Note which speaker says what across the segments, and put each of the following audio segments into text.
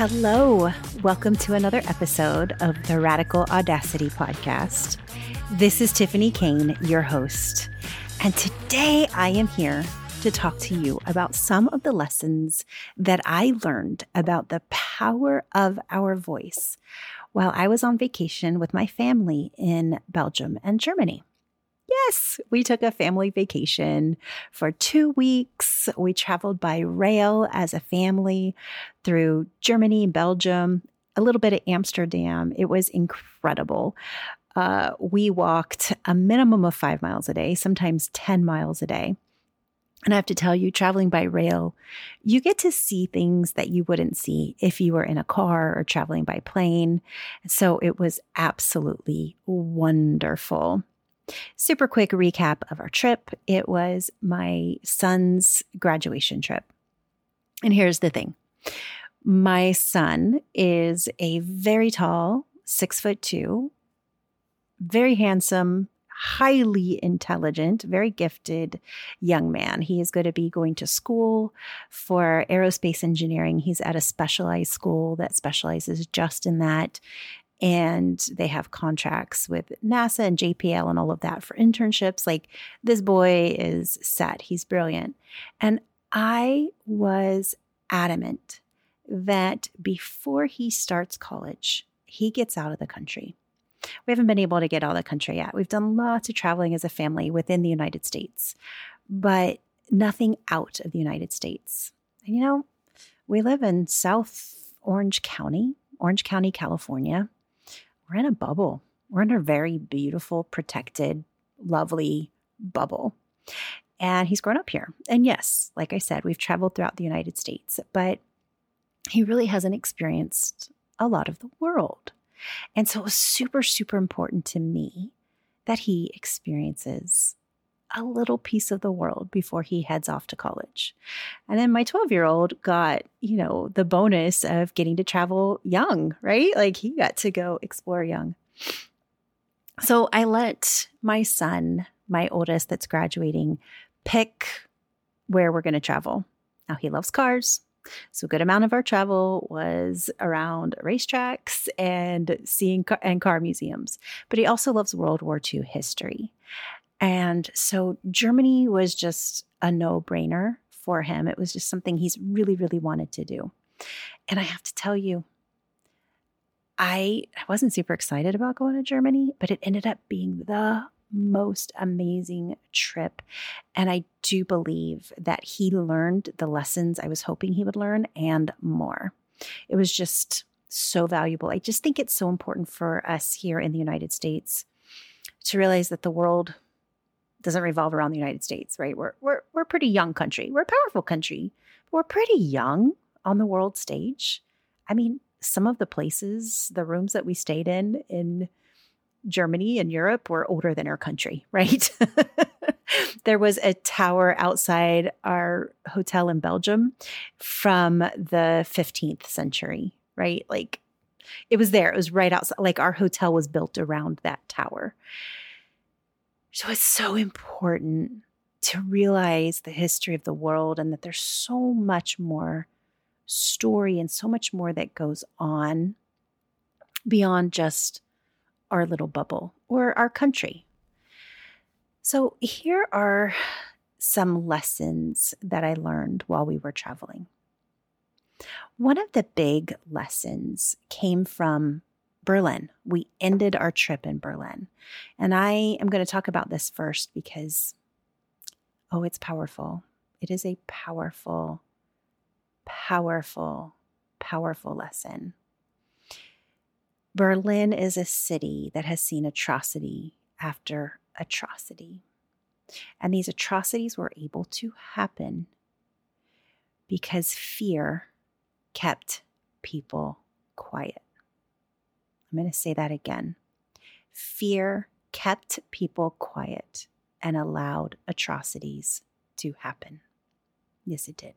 Speaker 1: Hello. Welcome to another episode of the Radical Audacity Podcast. This is Tiphany Kane, your host. And today I am here to talk to you about some of the lessons that I learned about the power of our voice while I was on vacation with my family in Belgium and Germany. Yes, we took a family vacation for two weeks. We traveled by rail as a family through Germany, Belgium, a little bit of Amsterdam. It was incredible. Uh, we walked a minimum of five miles a day, sometimes 10 miles a day. And I have to tell you, traveling by rail, you get to see things that you wouldn't see if you were in a car or traveling by plane. So it was absolutely wonderful. Super quick recap of our trip it was my son's graduation trip. And here's the thing my son is a very tall, six foot two, very handsome, highly intelligent, very gifted young man. He is going to be going to school for aerospace engineering. He's at a specialized school that specializes just in that and they have contracts with NASA and JPL and all of that for internships. Like this boy is set, he's brilliant. And I was adamant that before he starts college, he gets out of the country. We haven't been able to get out of the country yet. We've done lots of traveling as a family within the United States, but nothing out of the United States. And you know, we live in South Orange County, Orange County, California we're in a bubble. We're in a very beautiful, protected, lovely bubble. And he's grown up here. And yes, like I said, we've traveled throughout the United States, but he really hasn't experienced a lot of the world. And so it was super, super important to me that he experiences a little piece of the world before he heads off to college. And then my 12 year old got, you know, the bonus of getting to travel young, right? Like he got to go explore young. So I let my son, my oldest that's graduating, pick where we're going to travel. Now he loves cars. So a good amount of our travel was around racetracks and seeing car- and car museums. But he also loves World War II history. And so Germany was just a no brainer for him. It was just something he's really, really wanted to do. And I have to tell you, I, I wasn't super excited about going to Germany, but it ended up being the most amazing trip. And I do believe that he learned the lessons I was hoping he would learn and more. It was just so valuable. I just think it's so important for us here in the United States to realize that the world doesn't revolve around the United States, right? We're we're we're a pretty young country. We're a powerful country. But we're pretty young on the world stage. I mean, some of the places, the rooms that we stayed in in Germany and Europe were older than our country, right? there was a tower outside our hotel in Belgium from the 15th century, right? Like it was there. It was right outside. Like our hotel was built around that tower. So it's so important to realize the history of the world and that there's so much more story and so much more that goes on beyond just our little bubble or our country. So here are some lessons that I learned while we were traveling. One of the big lessons came from Berlin. We ended our trip in Berlin. And I am going to talk about this first because, oh, it's powerful. It is a powerful, powerful, powerful lesson. Berlin is a city that has seen atrocity after atrocity. And these atrocities were able to happen because fear kept people quiet. I'm going to say that again. Fear kept people quiet and allowed atrocities to happen. Yes, it did.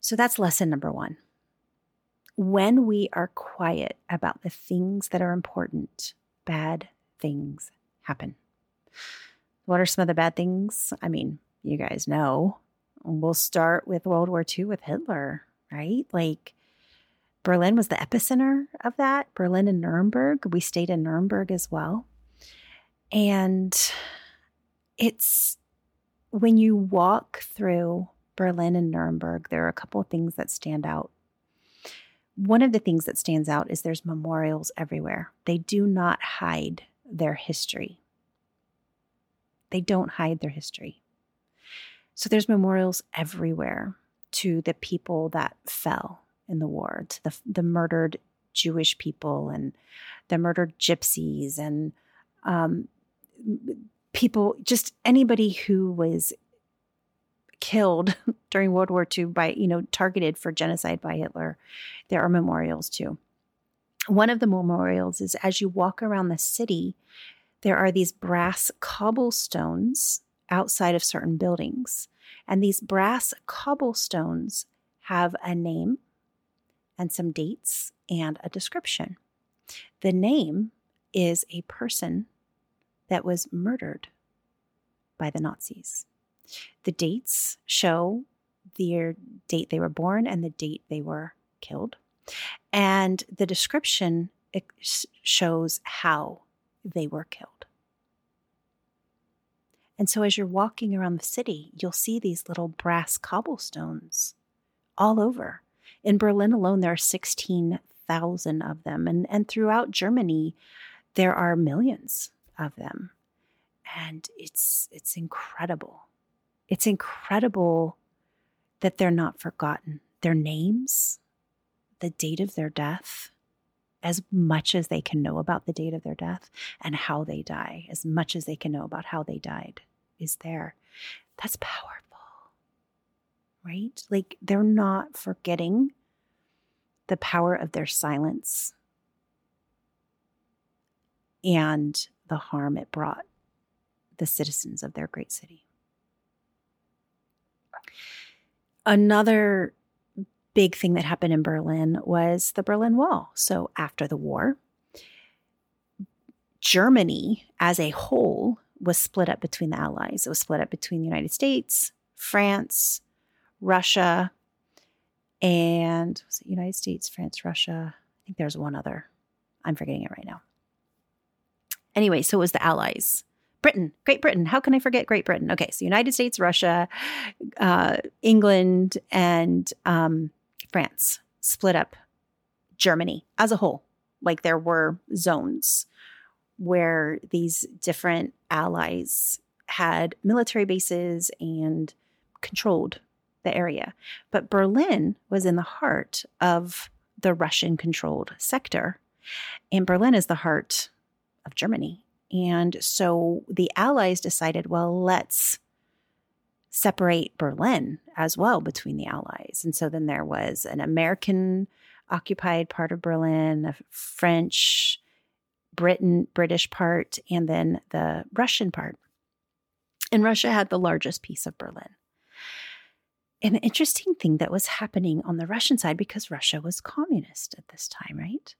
Speaker 1: So that's lesson number one. When we are quiet about the things that are important, bad things happen. What are some of the bad things? I mean, you guys know. We'll start with World War II with Hitler, right? Like Berlin was the epicenter of that. Berlin and Nuremberg. We stayed in Nuremberg as well. And it's when you walk through Berlin and Nuremberg, there are a couple of things that stand out. One of the things that stands out is there's memorials everywhere. They do not hide their history. They don't hide their history. So there's memorials everywhere to the people that fell in the war, to the, the murdered Jewish people and the murdered gypsies and um, people, just anybody who was killed during World War II by, you know, targeted for genocide by Hitler. There are memorials too. One of the memorials is as you walk around the city, there are these brass cobblestones outside of certain buildings. And these brass cobblestones have a name and some dates and a description. The name is a person that was murdered by the Nazis. The dates show their date they were born and the date they were killed. And the description shows how they were killed. And so as you're walking around the city, you'll see these little brass cobblestones all over. In Berlin alone, there are 16,000 of them. And, and throughout Germany, there are millions of them. And it's, it's incredible. It's incredible that they're not forgotten. Their names, the date of their death, as much as they can know about the date of their death and how they die, as much as they can know about how they died, is there. That's powerful right? Like they're not forgetting the power of their silence and the harm it brought the citizens of their great city. Another big thing that happened in Berlin was the Berlin Wall. So, after the war, Germany as a whole was split up between the Allies. It was split up between the United States, France, Russia, and was it United States, France, Russia? I think there's one other. I'm forgetting it right now. Anyway, so it was the Allies. Britain, Great Britain. How can I forget Great Britain? Okay, so United States, Russia, uh, England, and um, France split up Germany as a whole. Like there were zones where these different allies had military bases and controlled the area. But Berlin was in the heart of the Russian controlled sector. And Berlin is the heart of Germany. And so the Allies decided, well, let's separate Berlin as well between the Allies. And so then there was an American occupied part of Berlin, a French, Britain, British part, and then the Russian part. And Russia had the largest piece of Berlin an interesting thing that was happening on the Russian side because Russia was communist at this time, right?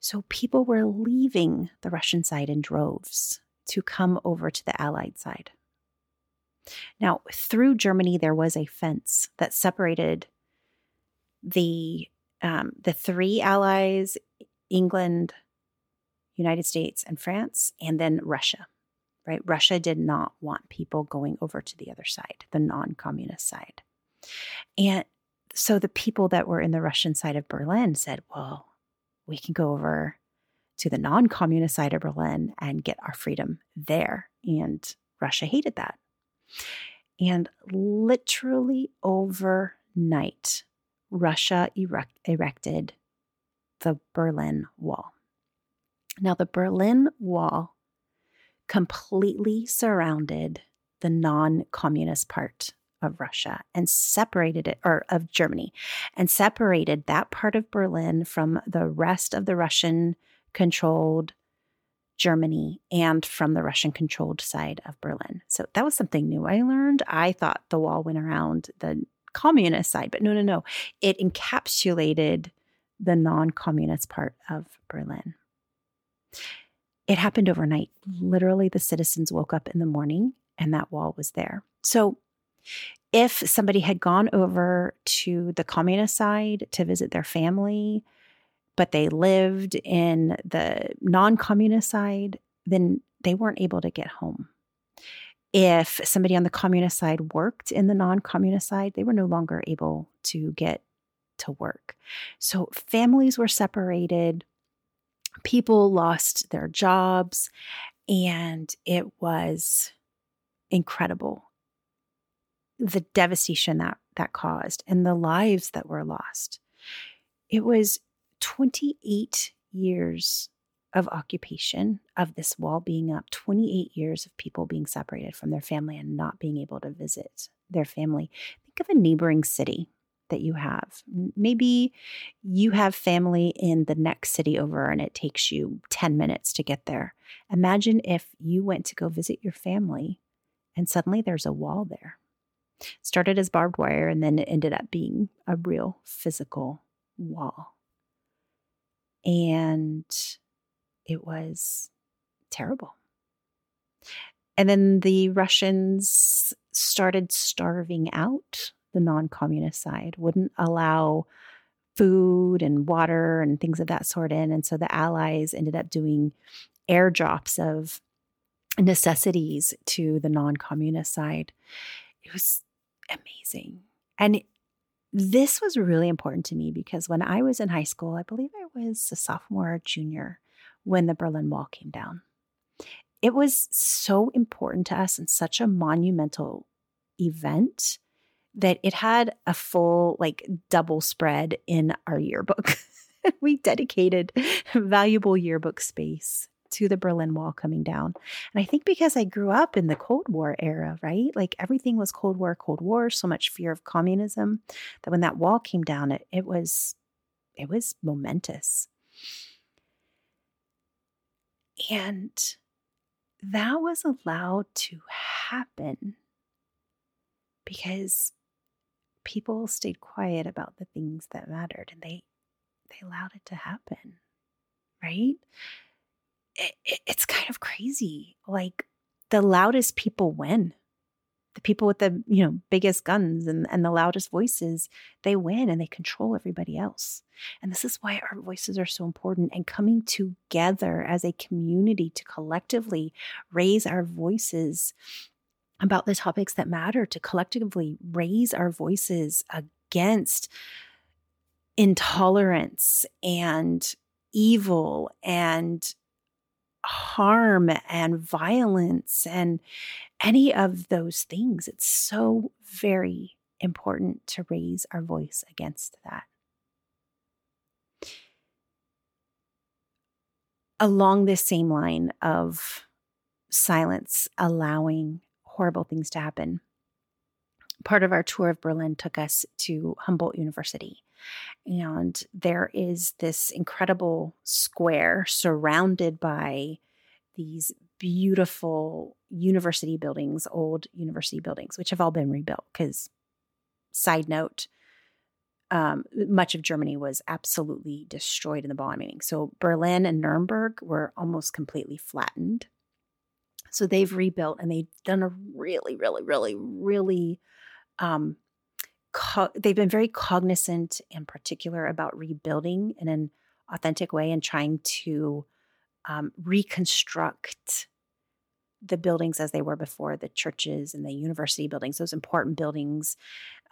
Speaker 1: So people were leaving the Russian side in droves to come over to the Allied side. Now, through Germany, there was a fence that separated the um, the three allies: England, United States, and France, and then Russia. Right? Russia did not want people going over to the other side, the non-communist side. And so the people that were in the Russian side of Berlin said, well, we can go over to the non communist side of Berlin and get our freedom there. And Russia hated that. And literally overnight, Russia erect, erected the Berlin Wall. Now, the Berlin Wall completely surrounded the non communist part of Russia and separated it, or of Germany, and separated that part of Berlin from the rest of the Russian controlled Germany and from the Russian controlled side of Berlin. So that was something new I learned. I thought the wall went around the communist side, but no, no, no. It encapsulated the non communist part of Berlin. It happened overnight. Literally, the citizens woke up in the morning and that wall was there. So if somebody had gone over to the communist side to visit their family, but they lived in the non communist side, then they weren't able to get home. If somebody on the communist side worked in the non communist side, they were no longer able to get to work. So families were separated, people lost their jobs, and it was incredible the devastation that that caused and the lives that were lost. It was 28 years of occupation of this wall being up, 28 years of people being separated from their family and not being able to visit their family. Think of a neighboring city that you have. Maybe you have family in the next city over and it takes you 10 minutes to get there. Imagine if you went to go visit your family and suddenly there's a wall there. Started as barbed wire and then it ended up being a real physical wall. And it was terrible. And then the Russians started starving out the non communist side, wouldn't allow food and water and things of that sort in. And so the Allies ended up doing airdrops of necessities to the non communist side. It was amazing. And this was really important to me because when I was in high school, I believe I was a sophomore or junior when the Berlin Wall came down. It was so important to us and such a monumental event that it had a full, like, double spread in our yearbook. we dedicated valuable yearbook space to the Berlin Wall coming down. And I think because I grew up in the Cold War era, right? Like everything was Cold War, Cold War, so much fear of communism that when that wall came down, it, it was it was momentous. And that was allowed to happen because people stayed quiet about the things that mattered and they they allowed it to happen right it, it, it's kind of crazy like the loudest people win. The people with the you know biggest guns and, and the loudest voices they win and they control everybody else. And this is why our voices are so important and coming together as a community to collectively raise our voices about the topics that matter to collectively raise our voices against intolerance and evil and harm and violence and any of those things. It's so very important to raise our voice against that. Along this same line of silence, allowing horrible things to happen, part of our tour of Berlin took us to Humboldt University. And there is this incredible square surrounded by these beautiful university buildings, old university buildings, which have all been rebuilt. Because, side note, um, much of Germany was absolutely destroyed in the bombing. So, Berlin and Nuremberg were almost completely flattened. So, they've rebuilt and they've done a really, really, really, really um, co- they've been very cognizant and particular about rebuilding in an authentic way and trying to um, reconstruct the buildings as they were before the churches and the university buildings those important buildings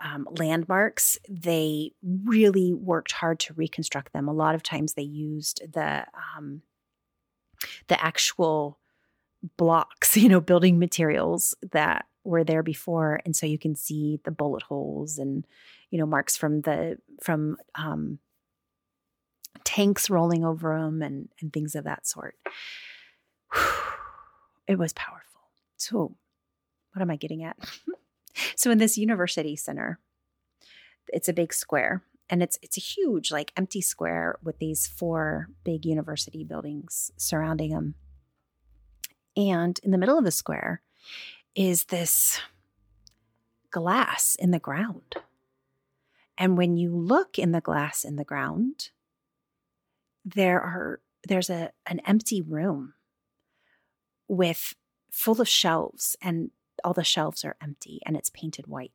Speaker 1: um, landmarks. They really worked hard to reconstruct them. A lot of times they used the um, the actual blocks you know building materials that were there before and so you can see the bullet holes and you know marks from the from um, tanks rolling over them and and things of that sort. It was powerful. So what am i getting at? So in this university center it's a big square and it's it's a huge like empty square with these four big university buildings surrounding them and in the middle of the square is this glass in the ground. And when you look in the glass in the ground, there are there's a an empty room with full of shelves and all the shelves are empty and it's painted white.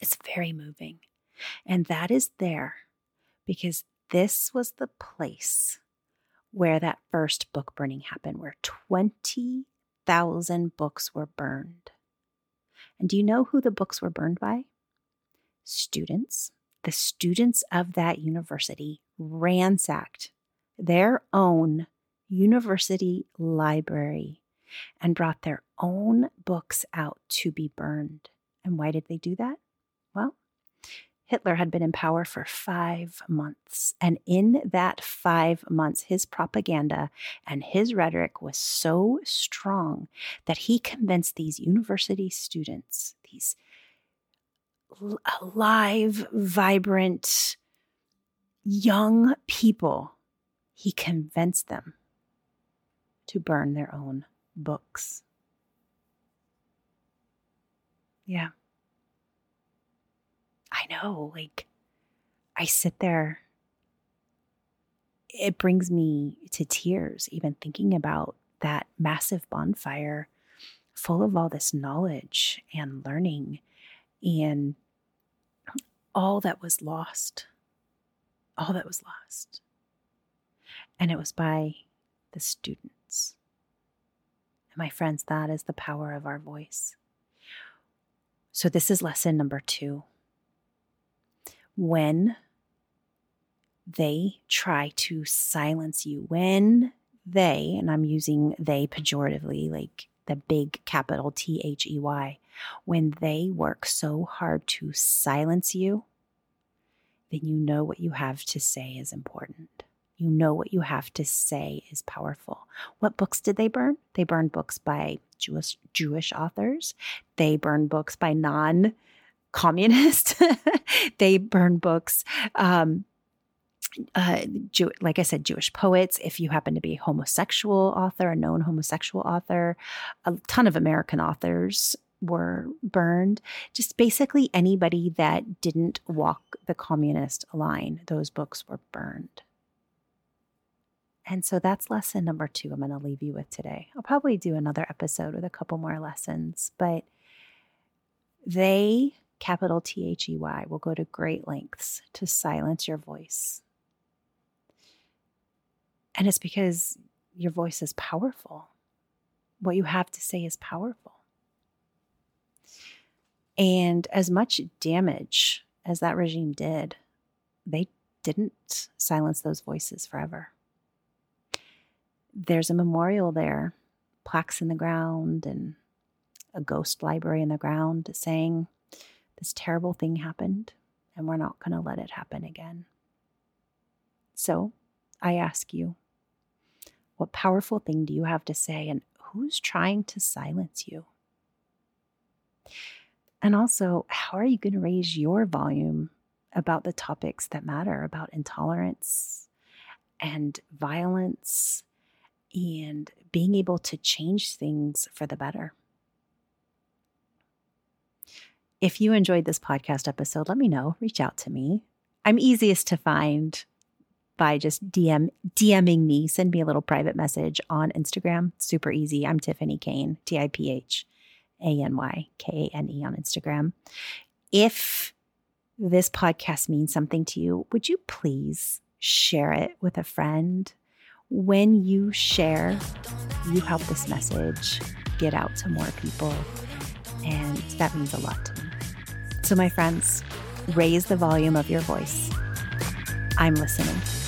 Speaker 1: It's very moving. And that is there because this was the place where that first book burning happened, where 20,000 books were burned. And do you know who the books were burned by? Students. The students of that university ransacked their own university library and brought their own books out to be burned. And why did they do that? Well, Hitler had been in power for five months. And in that five months, his propaganda and his rhetoric was so strong that he convinced these university students, these alive, vibrant, young people, he convinced them to burn their own books. Yeah. I know, like, I sit there. It brings me to tears, even thinking about that massive bonfire full of all this knowledge and learning and all that was lost. All that was lost. And it was by the students. And my friends, that is the power of our voice. So, this is lesson number two when they try to silence you, when they, and I'm using they pejoratively, like the big capital T H E Y, when they work so hard to silence you, then you know what you have to say is important. You know what you have to say is powerful. What books did they burn? They burned books by Jewish Jewish authors. They burned books by non communist. they burn books. Um, uh, Jew- like I said, Jewish poets. If you happen to be a homosexual author, a known homosexual author, a ton of American authors were burned. Just basically anybody that didn't walk the communist line, those books were burned. And so that's lesson number two I'm going to leave you with today. I'll probably do another episode with a couple more lessons, but they capital T H E Y, will go to great lengths to silence your voice. And it's because your voice is powerful. What you have to say is powerful. And as much damage as that regime did, they didn't silence those voices forever. There's a memorial there, plaques in the ground, and a ghost library in the ground saying, this terrible thing happened, and we're not going to let it happen again. So I ask you, what powerful thing do you have to say, and who's trying to silence you? And also, how are you going to raise your volume about the topics that matter about intolerance and violence and being able to change things for the better? If you enjoyed this podcast episode, let me know. Reach out to me. I'm easiest to find by just DM DMing me. Send me a little private message on Instagram. Super easy. I'm Tiphany Kane, T I P H A N Y K A N E on Instagram. If this podcast means something to you, would you please share it with a friend? When you share, you help this message get out to more people. And that means a lot to me. So, my friends, raise the volume of your voice. I'm listening.